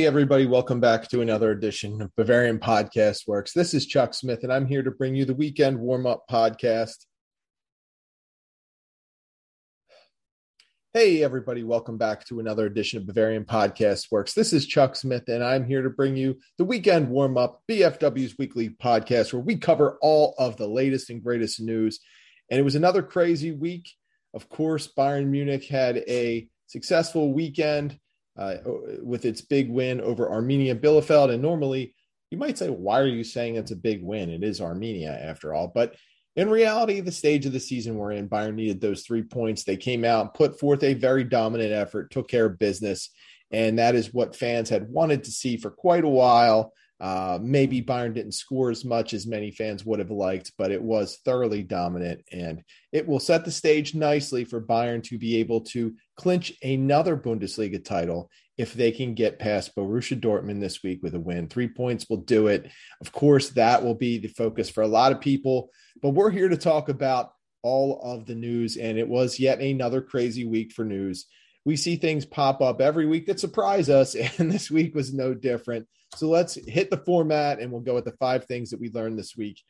Hey, everybody, welcome back to another edition of Bavarian Podcast Works. This is Chuck Smith, and I'm here to bring you the weekend warm up podcast. Hey, everybody, welcome back to another edition of Bavarian Podcast Works. This is Chuck Smith, and I'm here to bring you the weekend warm up, BFW's weekly podcast, where we cover all of the latest and greatest news. And it was another crazy week. Of course, Bayern Munich had a successful weekend uh, with its big win over Arminia Bielefeld. And normally, you might say, why are you saying it's a big win? It is Arminia after all. But in reality, the stage of the season we're in, Bayern needed those three points. They came out, put forth a very dominant effort, took care of business. And that is what fans had wanted to see for quite a while. Uh, maybe Bayern didn't score as much as many fans would have liked, but it was thoroughly dominant. And it will set the stage nicely for Bayern to be able to clinch another Bundesliga title if they can get past Borussia Dortmund this week with a win. Three points will do it. Of course, that will be the focus for a lot of people, but we're here to talk about all of the news. And it was yet another crazy week for news we see things pop up every week that surprise us, and this week was no different. So let's hit the format and we'll go with the five things that we learned this week.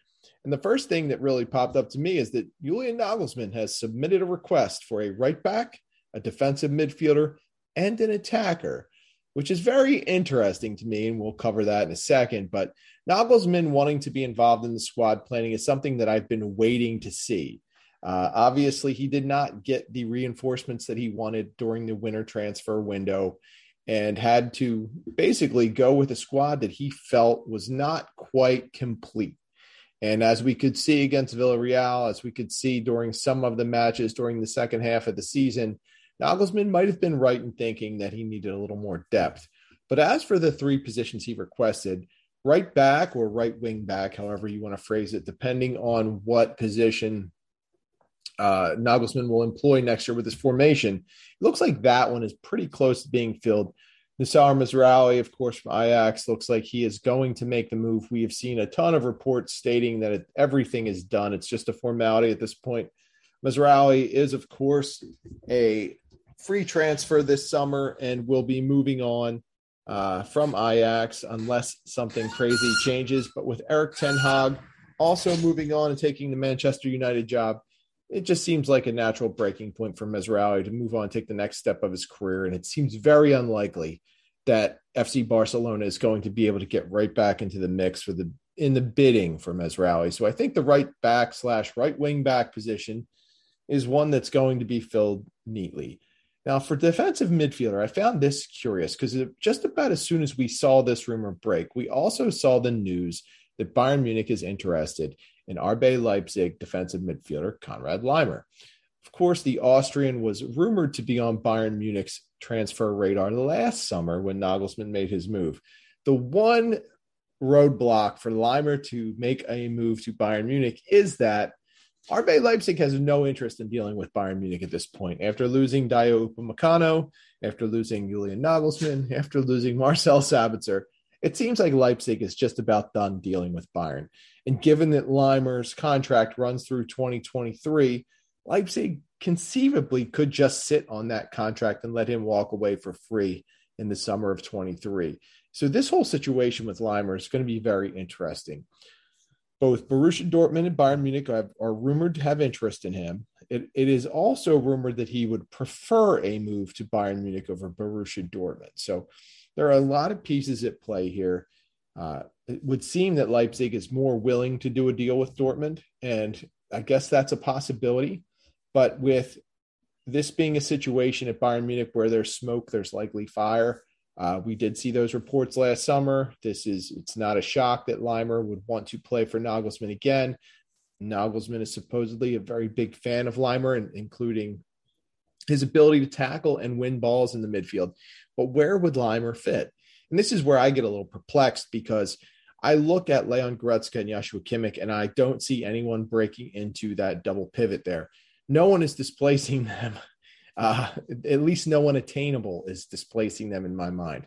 And the first thing that really popped up to me is that Julian Nagelsmann has submitted a request for a right back, a defensive midfielder, and an attacker, which is very interesting to me. And we'll cover that in a second. But Nagelsmann wanting to be involved in the squad planning is something that I've been waiting to see. Uh, obviously, he did not get the reinforcements that he wanted during the winter transfer window and had to basically go with a squad that he felt was not quite complete. And as we could see against Villarreal, as we could see during some of the matches during the second half of the season, Nagelsmann might have been right in thinking that he needed a little more depth. But as for the three positions he requested, right back or right wing back, however you want to phrase it, depending on what position uh, Nagelsmann will employ next year with his formation. It looks like that one is pretty close to being filled. Noussair Mazraoui, of course, from Ajax, looks like he is going to make the move. We have seen a ton of reports stating that it, everything is done. It's just a formality at this point. Mazraoui is, of course, a free transfer this summer and will be moving on uh, from Ajax unless something crazy changes. But with Erik Ten Hag also moving on and taking the Manchester United job, it just seems like a natural breaking point for Mazraoui to move on, take the next step of his career. And it seems very unlikely that FC Barcelona is going to be able to get right back into the mix for the in the bidding for Mazraoui. So I think the right back slash right wing back position is one that's going to be filled neatly. Now, for defensive midfielder, I found this curious because just about as soon as we saw this rumor break, we also saw the news that Bayern Munich is interested in RB Leipzig defensive midfielder Konrad Laimer. Of course, the Austrian was rumored to be on Bayern Munich's transfer radar last summer when Nagelsmann made his move. The one roadblock for Laimer to make a move to Bayern Munich is that RB Leipzig has no interest in dealing with Bayern Munich at this point. After losing Dayot Upamecano, after losing Julian Nagelsmann, after losing Marcel Sabitzer, it seems like Leipzig is just about done dealing with Bayern. And given that Laimer's contract runs through 2023, Leipzig conceivably could just sit on that contract and let him walk away for free in the summer of 23. So this whole situation with Laimer is going to be very interesting. Both Borussia Dortmund and Bayern Munich are, are rumored to have interest in him. It, it is also rumored that he would prefer a move to Bayern Munich over Borussia Dortmund. So there are a lot of pieces at play here. Uh, it would seem that Leipzig is more willing to do a deal with Dortmund, and I guess that's a possibility. But with this being a situation at Bayern Munich where there's smoke, there's likely fire. Uh, we did see those reports last summer. This is it's not a shock that Laimer would want to play for Nagelsmann again. Nagelsmann is supposedly a very big fan of Laimer, and including his ability to tackle and win balls in the midfield. But where would Laimer fit? And this is where I get a little perplexed because I look at Leon Goretzka and Joshua Kimmich, and I don't see anyone breaking into that double pivot there. No one is displacing them. Uh, at least no one attainable is displacing them in my mind.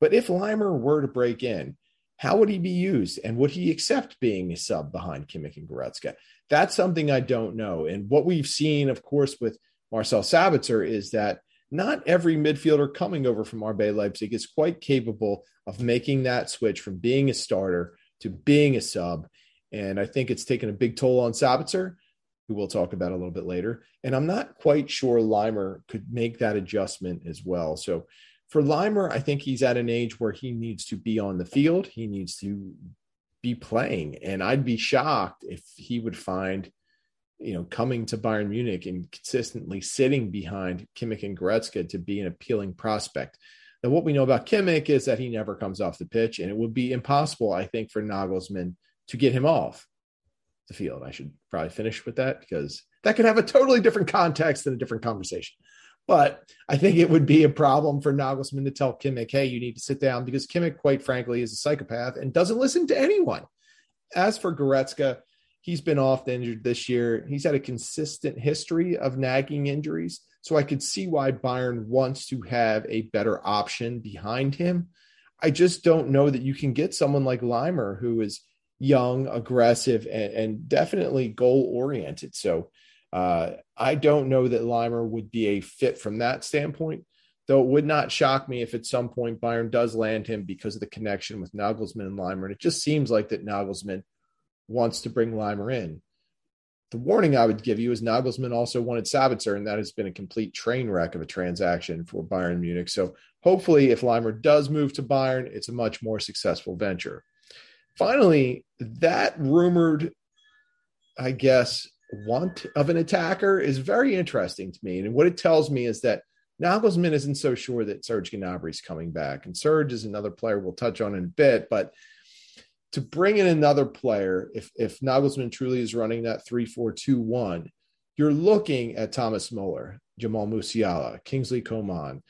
But if Laimer were to break in, how would he be used? And would he accept being a sub behind Kimmich and Goretzka? That's something I don't know. And what we've seen, of course, with Marcel Sabitzer is that not every midfielder coming over from RB Leipzig is quite capable of making that switch from being a starter to being a sub. And I think it's taken a big toll on Sabitzer, who we'll talk about a little bit later. And I'm not quite sure Laimer could make that adjustment as well. So for Laimer, I think he's at an age where he needs to be on the field. He needs to be playing. And I'd be shocked if he would find, you know, coming to Bayern Munich and consistently sitting behind Kimmich and Goretzka to be an appealing prospect. Now, what we know about Kimmich is that he never comes off the pitch, and it would be impossible, I think, for Nagelsmann to get him off the field. I should probably finish with that because that could have a totally different context and a different conversation. But I think it would be a problem for Nagelsmann to tell Kimmich, hey, you need to sit down because Kimmich, quite frankly, is a psychopath and doesn't listen to anyone. As for Goretzka, he's been off injured this year. He's had a consistent history of nagging injuries. So I could see why Bayern wants to have a better option behind him. I just don't know that you can get someone like Laimer who is young, aggressive, and, and definitely goal oriented. So uh, I don't know that Laimer would be a fit from that standpoint, though it would not shock me if at some point Bayern does land him because of the connection with Nagelsmann and Laimer. And it just seems like that Nagelsmann wants to bring Laimer in. The warning I would give you is Nagelsmann also wanted Sabitzer, and that has been a complete train wreck of a transaction for Bayern Munich. So hopefully, if Laimer does move to Bayern, it's a much more successful venture. Finally, that rumored, I guess, want of an attacker is very interesting to me. And what it tells me is that Nagelsmann isn't so sure that Serge Gnabry is coming back. And Serge is another player we'll touch on in a bit, but to bring in another player, if if Nagelsmann truly is running that 3-4-2-1, you're looking at Thomas Muller, Jamal Musiala, Kingsley Coman,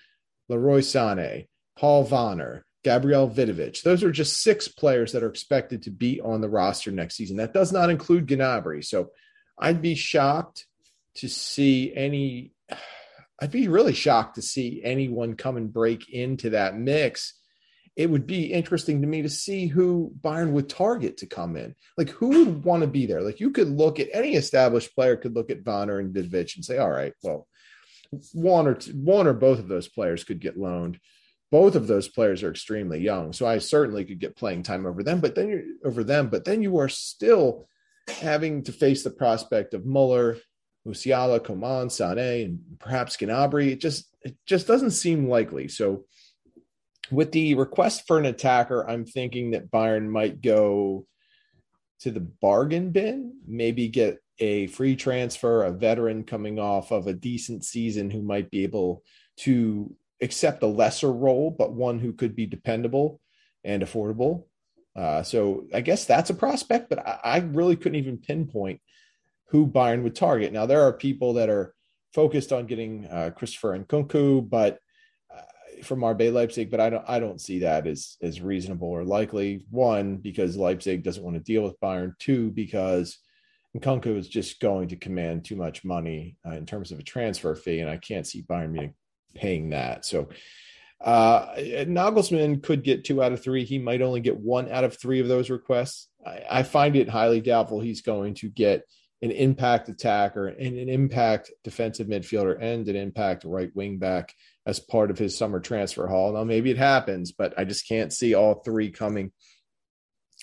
Leroy Sané, Paul Wanner, Gabriel Vidovic. Those are just six players that are expected to be on the roster next season. That does not include Gnabry. So I'd be shocked to see any. I'd be really shocked to see anyone come and break into that mix. It would be interesting to me to see who Bayern would target to come in. Like, who would want to be there? Like, you could look at any established player, could look at Wanner and Vidovic and say, all right, well, one or two, one or both of those players could get loaned. Both of those players are extremely young, so I certainly could get playing time over them. But then you're over them, but then you are still having to face the prospect of Muller, Musiala, Coman, Sané, and perhaps Gnabry, it just it just doesn't seem likely. So with the request for an attacker, I'm thinking that Bayern might go to the bargain bin, maybe get a free transfer, a veteran coming off of a decent season who might be able to accept a lesser role, but one who could be dependable and affordable. Uh, so I guess that's a prospect, but I, I, really couldn't even pinpoint who Bayern would target. Now there are people that are focused on getting uh, Christopher Nkunku, but from RB Leipzig, but I don't I don't see that as as reasonable or likely. One because Leipzig doesn't want to deal with Bayern. Two because Nkunku is just going to command too much money uh, in terms of a transfer fee, and I can't see Bayern Munich paying that. So uh, Nagelsmann could get two out of three. He might only get one out of three of those requests. I, I find it highly doubtful he's going to get an impact attacker and an impact defensive midfielder and an impact right wing back as part of his summer transfer haul. Now, maybe it happens, but I just can't see all three coming.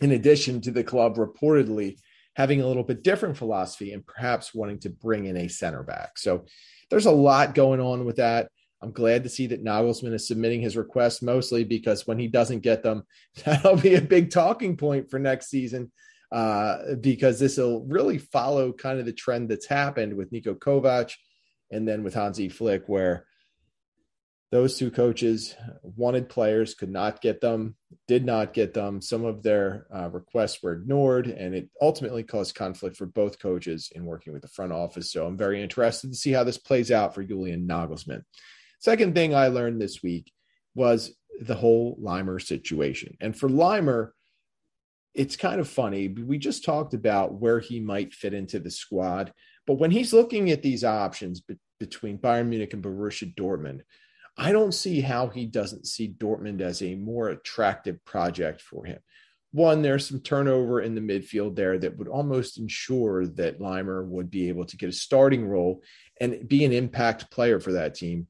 In addition to the club reportedly having a little bit different philosophy and perhaps wanting to bring in a center back. So there's a lot going on with that. I'm glad to see that Nagelsmann is submitting his requests mostly because when he doesn't get them, that'll be a big talking point for next season. Uh, because this will really follow kind of the trend that's happened with Niko Kovac and then with Hansi Flick, where those two coaches wanted players, could not get them, did not get them. Some of their uh, requests were ignored, and it ultimately caused conflict for both coaches in working with the front office. So I'm very interested to see how this plays out for Julian Nagelsmann. Second thing I learned this week was the whole Laimer situation. And for Laimer, it's kind of funny. We just talked about where he might fit into the squad, but when he's looking at these options be- between Bayern Munich and Borussia Dortmund, I don't see how he doesn't see Dortmund as a more attractive project for him. One, there's some turnover in the midfield there that would almost ensure that Laimer would be able to get a starting role and be an impact player for that team.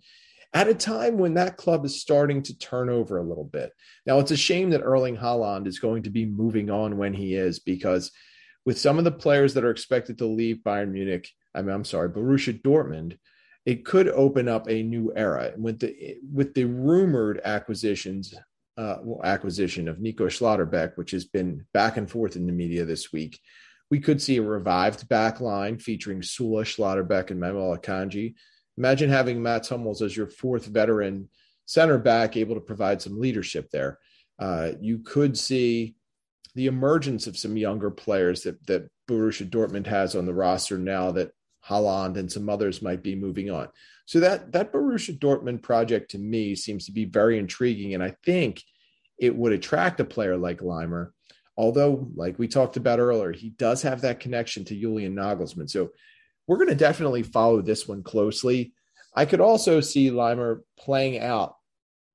at a time when that club is starting to turn over a little bit. Now, it's a shame that Erling Haaland is going to be moving on when he is, because with some of the players that are expected to leave Bayern Munich, I mean, I'm sorry, Borussia Dortmund, it could open up a new era. With the with the rumored acquisitions, uh, well, acquisition of Nico Schlotterbeck, which has been back and forth in the media this week, we could see a revived back line featuring Süle, Schlotterbeck, and Manuel Akanji Imagine having Mats Hummels as your fourth veteran center back, able to provide some leadership there. Uh, you could see the emergence of some younger players that that Borussia Dortmund has on the roster now that Haaland and some others might be moving on. So that that Borussia Dortmund project to me seems to be very intriguing, and I think it would attract a player like Laimer. Although, like we talked about earlier, he does have that connection to Julian Nagelsmann. So we're going to definitely follow this one closely. I could also see Laimer playing out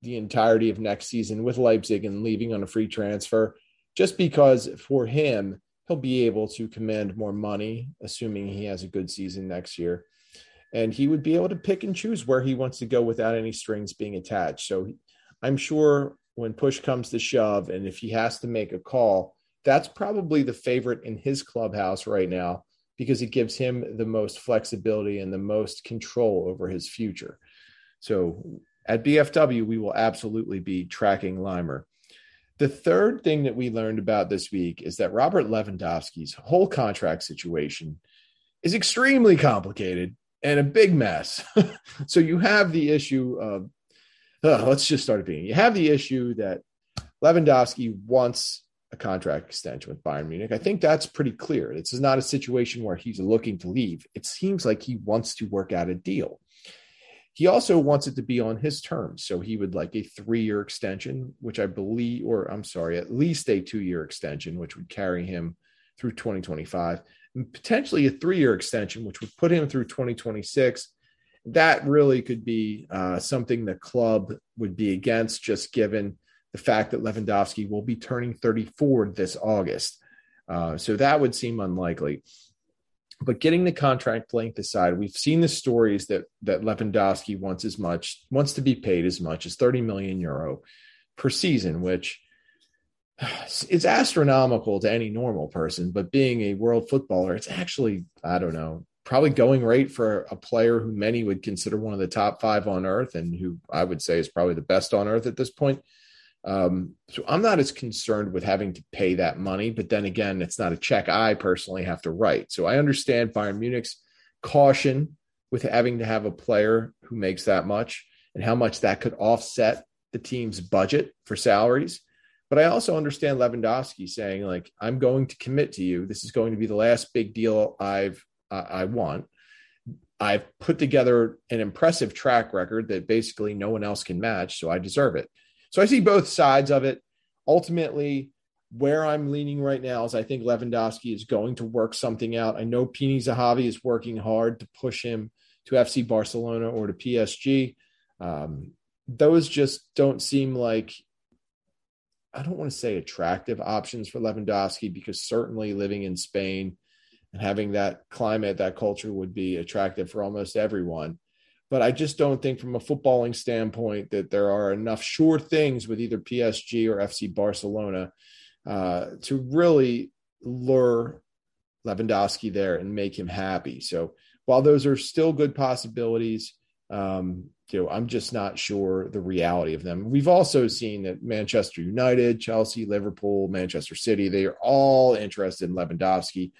the entirety of next season with Leipzig and leaving on a free transfer, just because for him, he'll be able to command more money, assuming he has a good season next year. And he would be able to pick and choose where he wants to go without any strings being attached. So I'm sure when push comes to shove, and if he has to make a call, that's probably the favorite in his clubhouse right now because it gives him the most flexibility and the most control over his future. So at BFW, we will absolutely be tracking Laimer. The third thing that we learned about this week is that Robert Lewandowski's whole contract situation is extremely complicated and a big mess. so you have the issue of, uh, let's just start at beginning. You have the issue that Lewandowski wants a contract extension with Bayern Munich. I think that's pretty clear. This is not a situation where he's looking to leave. It seems like he wants to work out a deal. He also wants it to be on his terms. So he would like a three year extension, which I believe, or I'm sorry, at least a two year extension, which would carry him through 2025, and potentially a three year extension, which would put him through 2026. That really could be uh, something the club would be against, just given the fact that Lewandowski will be turning 34 this August. Uh, so that would seem unlikely. But getting the contract length aside, we've seen the stories that that Lewandowski wants as much, wants to be paid as much as 30 million euro per season, which is astronomical to any normal person. But being a world footballer, it's actually, I don't know, probably going rate for a player who many would consider one of the top five on earth and who I would say is probably the best on earth at this point. Um, so I'm not as concerned with having to pay that money, but then again, it's not a check I personally have to write. So I understand Bayern Munich's caution with having to have a player who makes that much and how much that could offset the team's budget for salaries. But I also understand Lewandowski saying, like, I'm going to commit to you. This is going to be the last big deal I've uh, I want. I've put together an impressive track record that basically no one else can match, so I deserve it. So I see both sides of it. Ultimately, where I'm leaning right now is I think Lewandowski is going to work something out. I know Pini Zahavi is working hard to push him to FC Barcelona or to PSG. Um, those just don't seem like I don't want to say attractive options for Lewandowski because certainly living in Spain and having that climate, that culture would be attractive for almost everyone. But I just don't think, from a footballing standpoint, that there are enough sure things with either PSG or FC Barcelona uh, to really lure Lewandowski there and make him happy. So while those are still good possibilities, um, you know, I'm just not sure the reality of them. We've also seen that Manchester United, Chelsea, Liverpool, Manchester City, they are all interested in Lewandowski.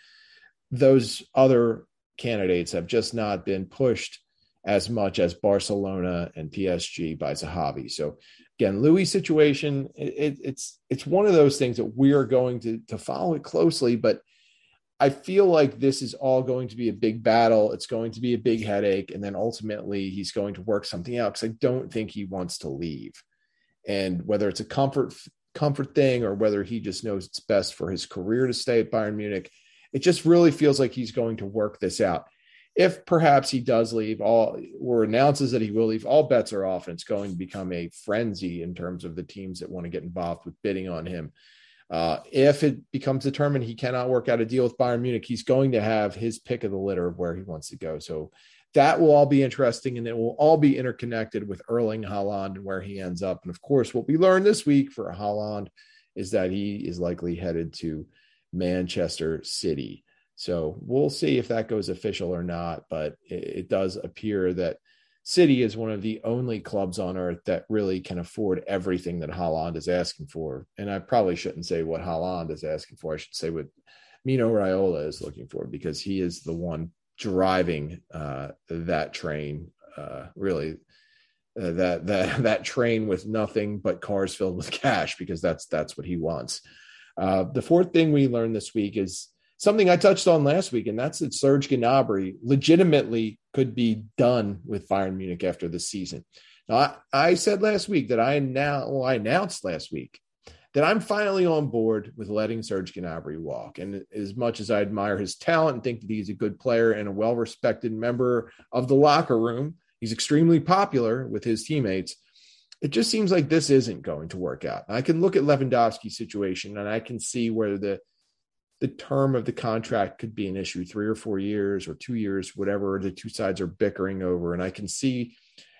Those other candidates have just not been pushed as much as Barcelona and PSG by Zahavi. So again, Lewy's situation, it, it's it's one of those things that we are going to to follow it closely, but I feel like this is all going to be a big battle. It's going to be a big headache, and then ultimately he's going to work something out because I don't think he wants to leave. And whether it's a comfort comfort thing or whether he just knows it's best for his career to stay at Bayern Munich, it just really feels like he's going to work this out if perhaps he does leave all or announces that he will leave all bets are off and it's going to become a frenzy in terms of the teams that want to get involved with bidding on him uh, if it becomes determined he cannot work out a deal with bayern munich he's going to have his pick of the litter of where he wants to go so that will all be interesting and it will all be interconnected with Erling Haaland and where he ends up. And of course, what we learned this week for Haaland is that he is likely headed to Manchester City. So we'll see if that goes official or not. But it, it does appear that City is one of the only clubs on earth that really can afford everything that Haaland is asking for. And I probably shouldn't say what Haaland is asking for. I should say what Mino Raiola is looking for because he is the one driving uh, that train. Uh, really, uh, that that that train with nothing but cars filled with cash because that's that's what he wants. Uh, the fourth thing we learned this week is something I touched on last week, and that's that Serge Gnabry legitimately could be done with Bayern Munich after the season. Now, I, I said last week that I now well, I announced last week that I'm finally on board with letting Serge Gnabry walk. And as much as I admire his talent and think that he's a good player and a well-respected member of the locker room, he's extremely popular with his teammates. It just seems like this isn't going to work out. I can look at Lewandowski's situation and I can see where the the term of the contract could be an issue three or four years or two years, whatever the two sides are bickering over. And I can see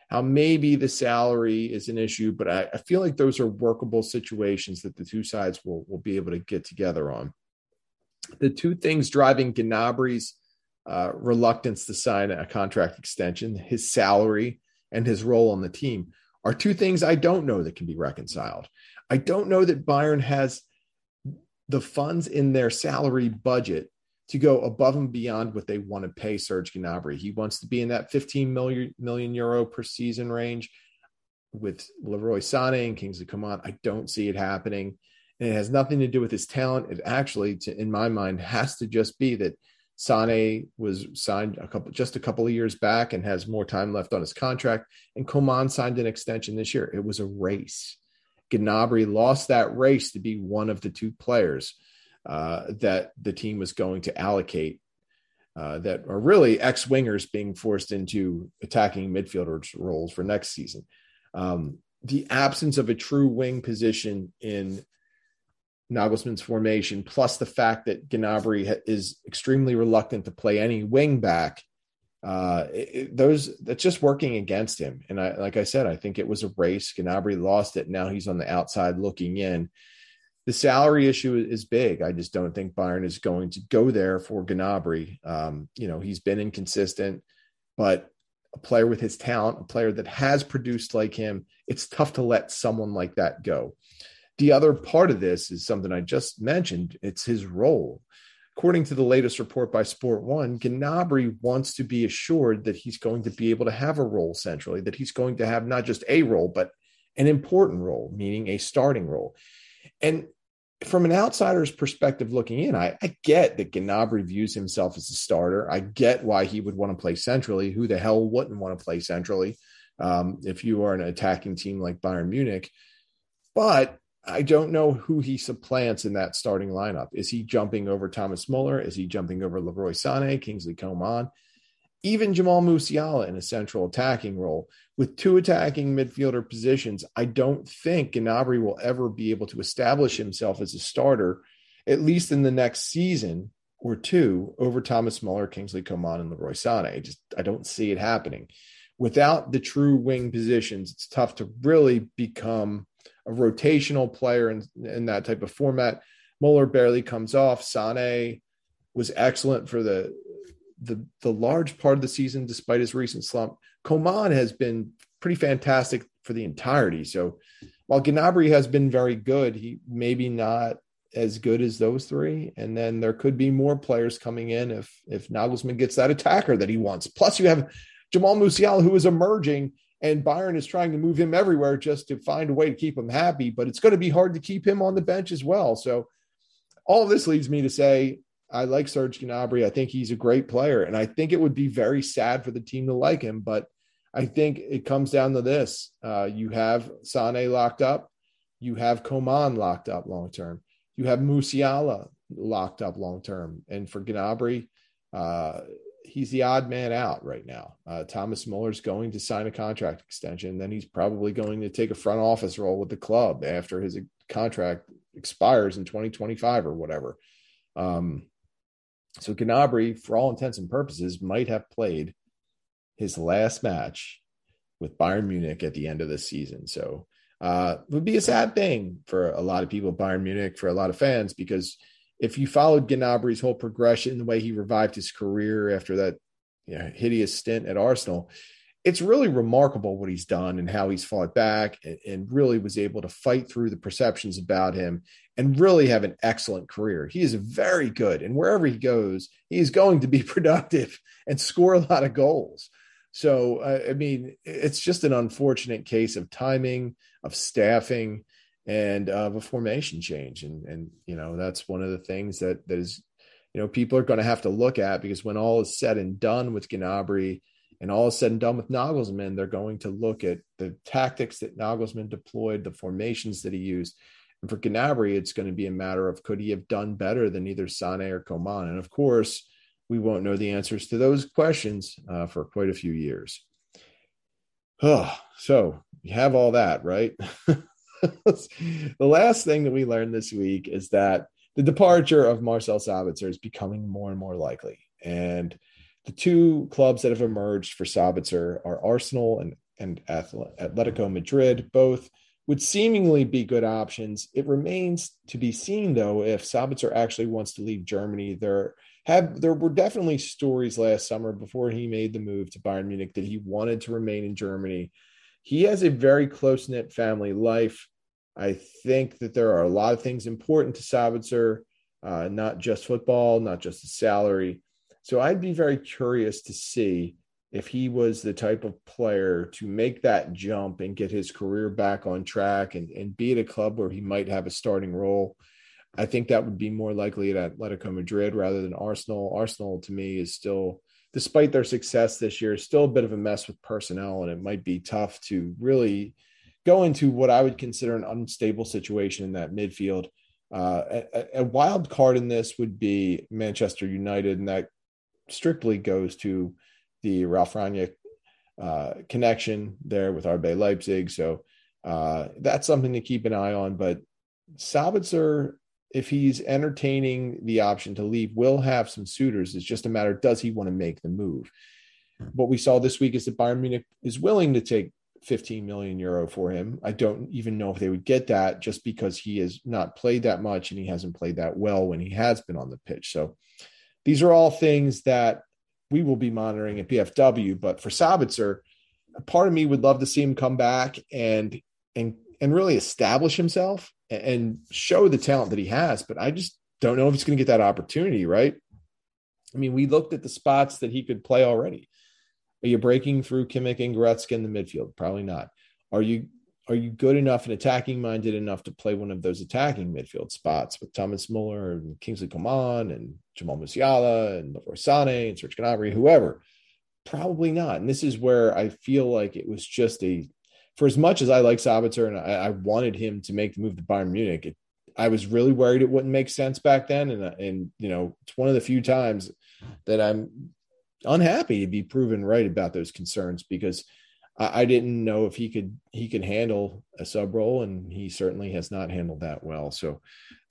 how maybe the salary is an issue, but I, I, feel like those are workable situations that the two sides will, will be able to get together on. The two things driving Gnabry's uh, reluctance to sign a contract extension, his salary and his role on the team, are two things I don't know that can be reconciled. I don't know that Bayern has the funds in their salary budget to go above and beyond what they want to pay Serge Gnabry. He wants to be in that 15 million, million euro per season range with Leroy Sané and Kingsley Coman. I don't see it happening. And it has nothing to do with his talent. It actually, to, in my mind, has to just be that Sane was signed a couple just a couple of years back and has more time left on his contract. And Coman signed an extension this year. It was a race. Gnabry lost that race to be one of the two players uh, that the team was going to allocate uh, that are really ex wingers being forced into attacking midfielders roles for next season. Um, the absence of a true wing position in Nagelsmann's formation, plus the fact that Gnabry is extremely reluctant to play any wing back, uh, it, those that's just working against him. And I, like I said, I think it was a race. Gnabry lost it. Now he's on the outside looking in. The salary issue is big. I just don't think Bayern is going to go there for Gnabry. Um, you know, he's been inconsistent, but a player with his talent, a player that has produced like him, it's tough to let someone like that go. The other part of this is something I just mentioned. It's his role. According to the latest report by Sport One, Gnabry wants to be assured that he's going to be able to have a role centrally, that he's going to have not just a role, but an important role, meaning a starting role. And from an outsider's perspective looking in, I, I, get that Gnabry views himself as a starter. I get why he would want to play centrally. Who the hell wouldn't want to play centrally um, if you are an attacking team like Bayern Munich? But I don't know who he supplants in that starting lineup. Is he jumping over Thomas Muller? Is he jumping over Leroy Sané, Kingsley Coman? Even Jamal Musiala in a central attacking role. With two attacking midfielder positions, I don't think Gnabry will ever be able to establish himself as a starter, at least in the next season or two, over Thomas Muller, Kingsley Coman, and Leroy Sané. I just I don't see it happening. Without the true wing positions, it's tough to really become a rotational player in, in that type of format. Muller barely comes off. Sane was excellent for the, the the large part of the season, despite his recent slump. Coman has been pretty fantastic for the entirety. So while Gnabry has been very good, he maybe not as good as those three. And then there could be more players coming in if if Nagelsmann gets that attacker that he wants. Plus, you have Jamal Musiala, who is emerging and Bayern is trying to move him everywhere just to find a way to keep him happy. But it's going to be hard to keep him on the bench as well. So all this leads me to say I like Serge Gnabry. I think he's a great player, and I think it would be very sad for the team to like him. But I think it comes down to this: uh, you have Sane locked up, you have Coman locked up long term, you have Musiala locked up long term, and for Gnabry, uh, he's the odd man out right now. Uh, Thomas Muller's going to sign a contract extension. Then he's probably going to take a front office role with the club after his contract expires in 2025 or whatever. Um, so Gnabry, for all intents and purposes, might have played his last match with Bayern Munich at the end of the season. So uh, it would be a sad thing for a lot of people, Bayern Munich, for a lot of fans, because if you followed Gnabry's whole progression, the way he revived his career after that you know, hideous stint at Arsenal, it's really remarkable what he's done and how he's fought back and, and, really was able to fight through the perceptions about him and really have an excellent career. He is very good, and wherever he goes, he is going to be productive and score a lot of goals. So, uh, I mean, it's just an unfortunate case of timing, of staffing, and of a formation change. And and you know that's one of the things that that is, you know, people are going to have to look at because when all is said and done with Gnabry and all is said and done with Nagelsmann, they're going to look at the tactics that Nagelsmann deployed, the formations that he used. And for Gnabry, it's going to be a matter of could he have done better than either Sane or Coman? And of course, we won't know the answers to those questions uh, for quite a few years. Oh, so you have all that, right? the last thing that we learned this week is that the departure of Marcel Sabitzer is becoming more and more likely. And the two clubs that have emerged for Sabitzer are Arsenal and, and Atletico Madrid. Both would seemingly be good options. It remains to be seen, though, if Sabitzer actually wants to leave Germany. There have there were definitely stories last summer before he made the move to Bayern Munich that he wanted to remain in Germany. He has a very close knit family life. I think that there are a lot of things important to Sabitzer, uh, not just football, not just the salary. So I'd be very curious to see if he was the type of player to make that jump and get his career back on track and, and be at a club where he might have a starting role. I think that would be more likely at Atletico Madrid rather than Arsenal. Arsenal, to me, is still, despite their success this year, still a bit of a mess with personnel, and it might be tough to really go into what I would consider an unstable situation in that midfield. Uh, a, a, wild card in this would be Manchester United, and that strictly goes to the Ralf Rangnick uh, connection there with RB Leipzig. So uh, that's something to keep an eye on. But Sabitzer, if he's entertaining the option to leave, will have some suitors. It's just a matter does he want to make the move? What we saw this week is that Bayern Munich is willing to take 15 million euro for him. I don't even know if they would get that just because he has not played that much and he hasn't played that well when he has been on the pitch. So these are all things that we will be monitoring at BFW. But for Sabitzer, a part of me would love to see him come back and and and really establish himself and show the talent that he has. But I just don't know if he's going to get that opportunity, right? I mean, we looked at the spots that he could play already. Are you breaking through Kimmich and Goretzka in the midfield? Probably not. Are you are you good enough and attacking minded enough to play one of those attacking midfield spots with Thomas Muller and Kingsley Coman and Jamal Musiala and Leroy Sané and Serge Gnabry, whoever? Probably not. And this is where I feel like it was just a, for as much as I like Sabitzer and I, I wanted him to make the move to Bayern Munich, it, I was really worried it wouldn't make sense back then. And, and, you know, it's one of the few times that I'm unhappy to be proven right about those concerns because – I, I didn't know if he could he could handle a sub role, and he certainly has not handled that well. So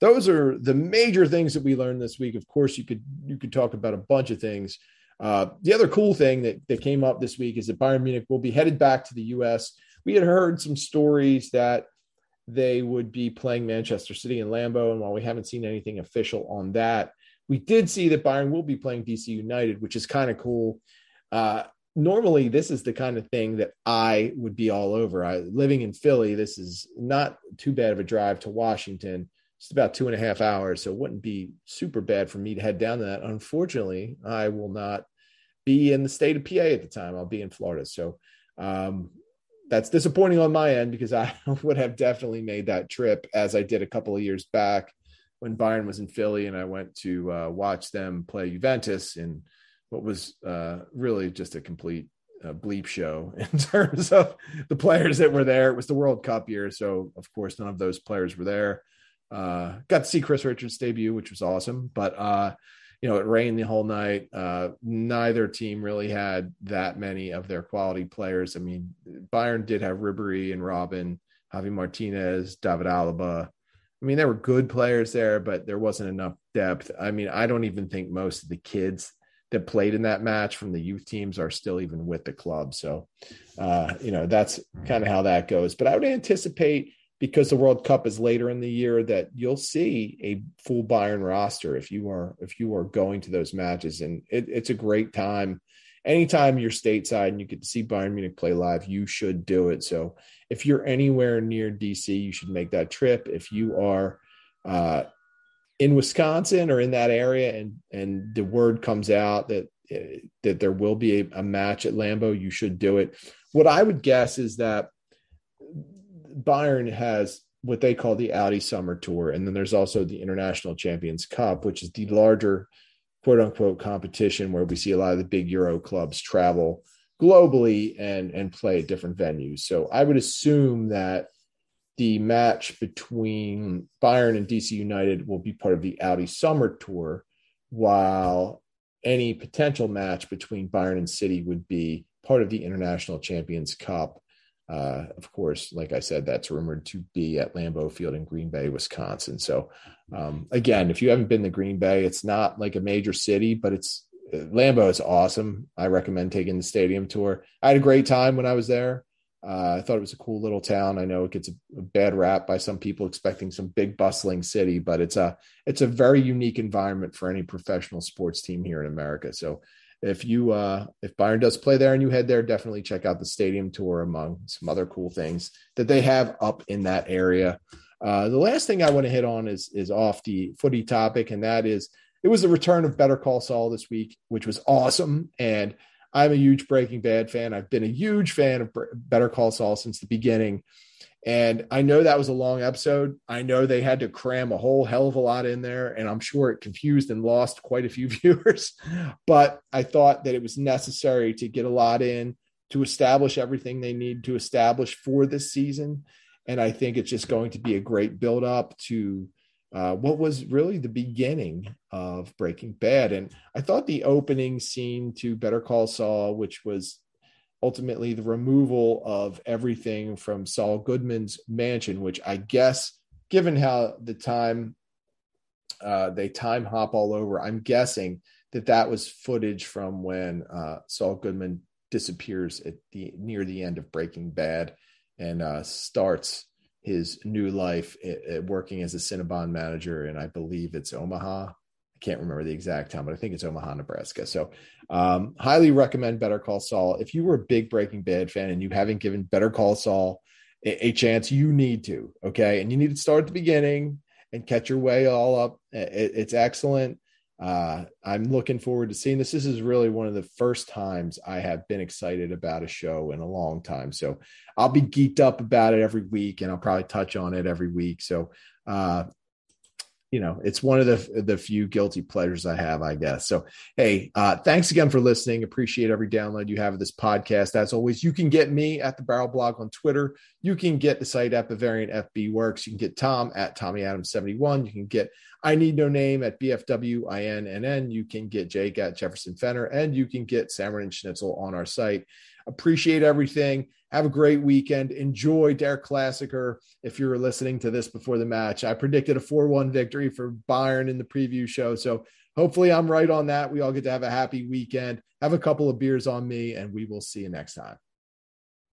those are the major things that we learned this week. Of course, you could you could talk about a bunch of things. Uh, the other cool thing that, that came up this week is that Bayern Munich will be headed back to the U.S. We had heard some stories that they would be playing Manchester City and Lambeau, and while we haven't seen anything official on that, we did see that Bayern will be playing DC United, which is kind of cool. Uh, normally this is the kind of thing that I would be all over. I living in Philly, this is not too bad of a drive to Washington. It's about two and a half hours, so it wouldn't be super bad for me to head down to that. Unfortunately, I will not be in the state of PA at the time. I'll be in Florida, so um, that's disappointing on my end because I would have definitely made that trip as I did a couple of years back when Bayern was in Philly, and I went to uh, watch them play Juventus and what was uh, really just a complete uh, bleep show in terms of the players that were there. It was the World Cup year, so of course none of those players were there. Uh, got to see Chris Richards debut, which was awesome, but uh, you know it rained the whole night. Uh, neither team really had that many of their quality players. I mean, Bayern did have Ribery and Robben, Javi Martinez, David Alaba. I mean, there were good players there, but there wasn't enough depth. I mean, I don't even think most of the kids that played in that match from the youth teams are still even with the club. So, uh, you know, that's kind of how that goes. But I would anticipate because the World Cup is later in the year that you'll see a full Bayern roster if you are if you are going to those matches, and it, it's a great time. Anytime you're stateside and you get to see Bayern Munich play live, you should do it. So if you're anywhere near DC, you should make that trip. If you are uh, in Wisconsin or in that area, and and the word comes out that that there will be a, a match at Lambeau, you should do it. What I would guess is that Bayern has what they call the Audi Summer Tour, and then there's also the International Champions Cup, which is the larger quote unquote competition where we see a lot of the big Euro clubs travel globally and and play at different venues. So I would assume that the match between Bayern and DC United will be part of the Audi Summer Tour, while any potential match between Bayern and City would be part of the International Champions Cup. Uh, of course, like I said, that's rumored to be at Lambeau Field in Green Bay, Wisconsin. So, um, again, if you haven't been to Green Bay, it's not like a major city, but it's Lambeau is awesome. I recommend taking the stadium tour. I had a great time when I was there. Uh, I thought it was a cool little town. I know it gets a, a, bad rap by some people expecting some big bustling city, but it's a it's a very unique environment for any professional sports team here in America. So if you uh, if Bayern does play there and you head there, definitely check out the stadium tour among some other cool things that they have up in that area. Uh, the last thing I want to hit on is is off the footy topic, and that is it was the return of Better Call Saul this week, which was awesome. And I'm a huge Breaking Bad fan. I've been a huge fan of Better Call Saul since the beginning. And I know that was a long episode. I know they had to cram a whole hell of a lot in there. And I'm sure it confused and lost quite a few viewers. But I thought that it was necessary to get a lot in to establish everything they need to establish for this season. And I think it's just going to be a great build up to uh, what was really the beginning of Breaking Bad. And I thought the opening scene to Better Call Saul, which was ultimately the removal of everything from Saul Goodman's mansion, which I guess, given how the time uh, they time hop all over, I'm guessing that that was footage from when uh, Saul Goodman disappears at the near the end of Breaking Bad and uh, starts his new life working as a Cinnabon manager, and I believe it's Omaha. Can't remember the exact time, but I think it's Omaha, Nebraska. So, um, highly recommend Better Call Saul. If you were a big Breaking Bad fan and you haven't given Better Call Saul a, a chance, you need to. Okay, and you need to start at the beginning and catch your way all up. It, it's excellent. Uh, I'm looking forward to seeing this. This is really one of the first times I have been excited about a show in a long time. So I'll be geeked up about it every week, and I'll probably touch on it every week. So uh, you know, it's one of the the few guilty pleasures I have, I guess. So, hey, uh, thanks again for listening. Appreciate every download you have of this podcast. As always, you can get me at the Barrel Blog on Twitter. You can get the site at Bavarian FB Works. You can get Tom at Tommy Adams seventy one. You can get I Need No Name at BFWINNN. You can get Jake at Jefferson Fenner, and you can get and Schnitzel on our site. Appreciate everything. Have a great weekend. Enjoy Der Klassiker if you're listening to this before the match. I predicted a 4 1 victory for Bayern in the preview show. So hopefully I'm right on that. We all get to have a happy weekend. Have a couple of beers on me, and we will see you next time.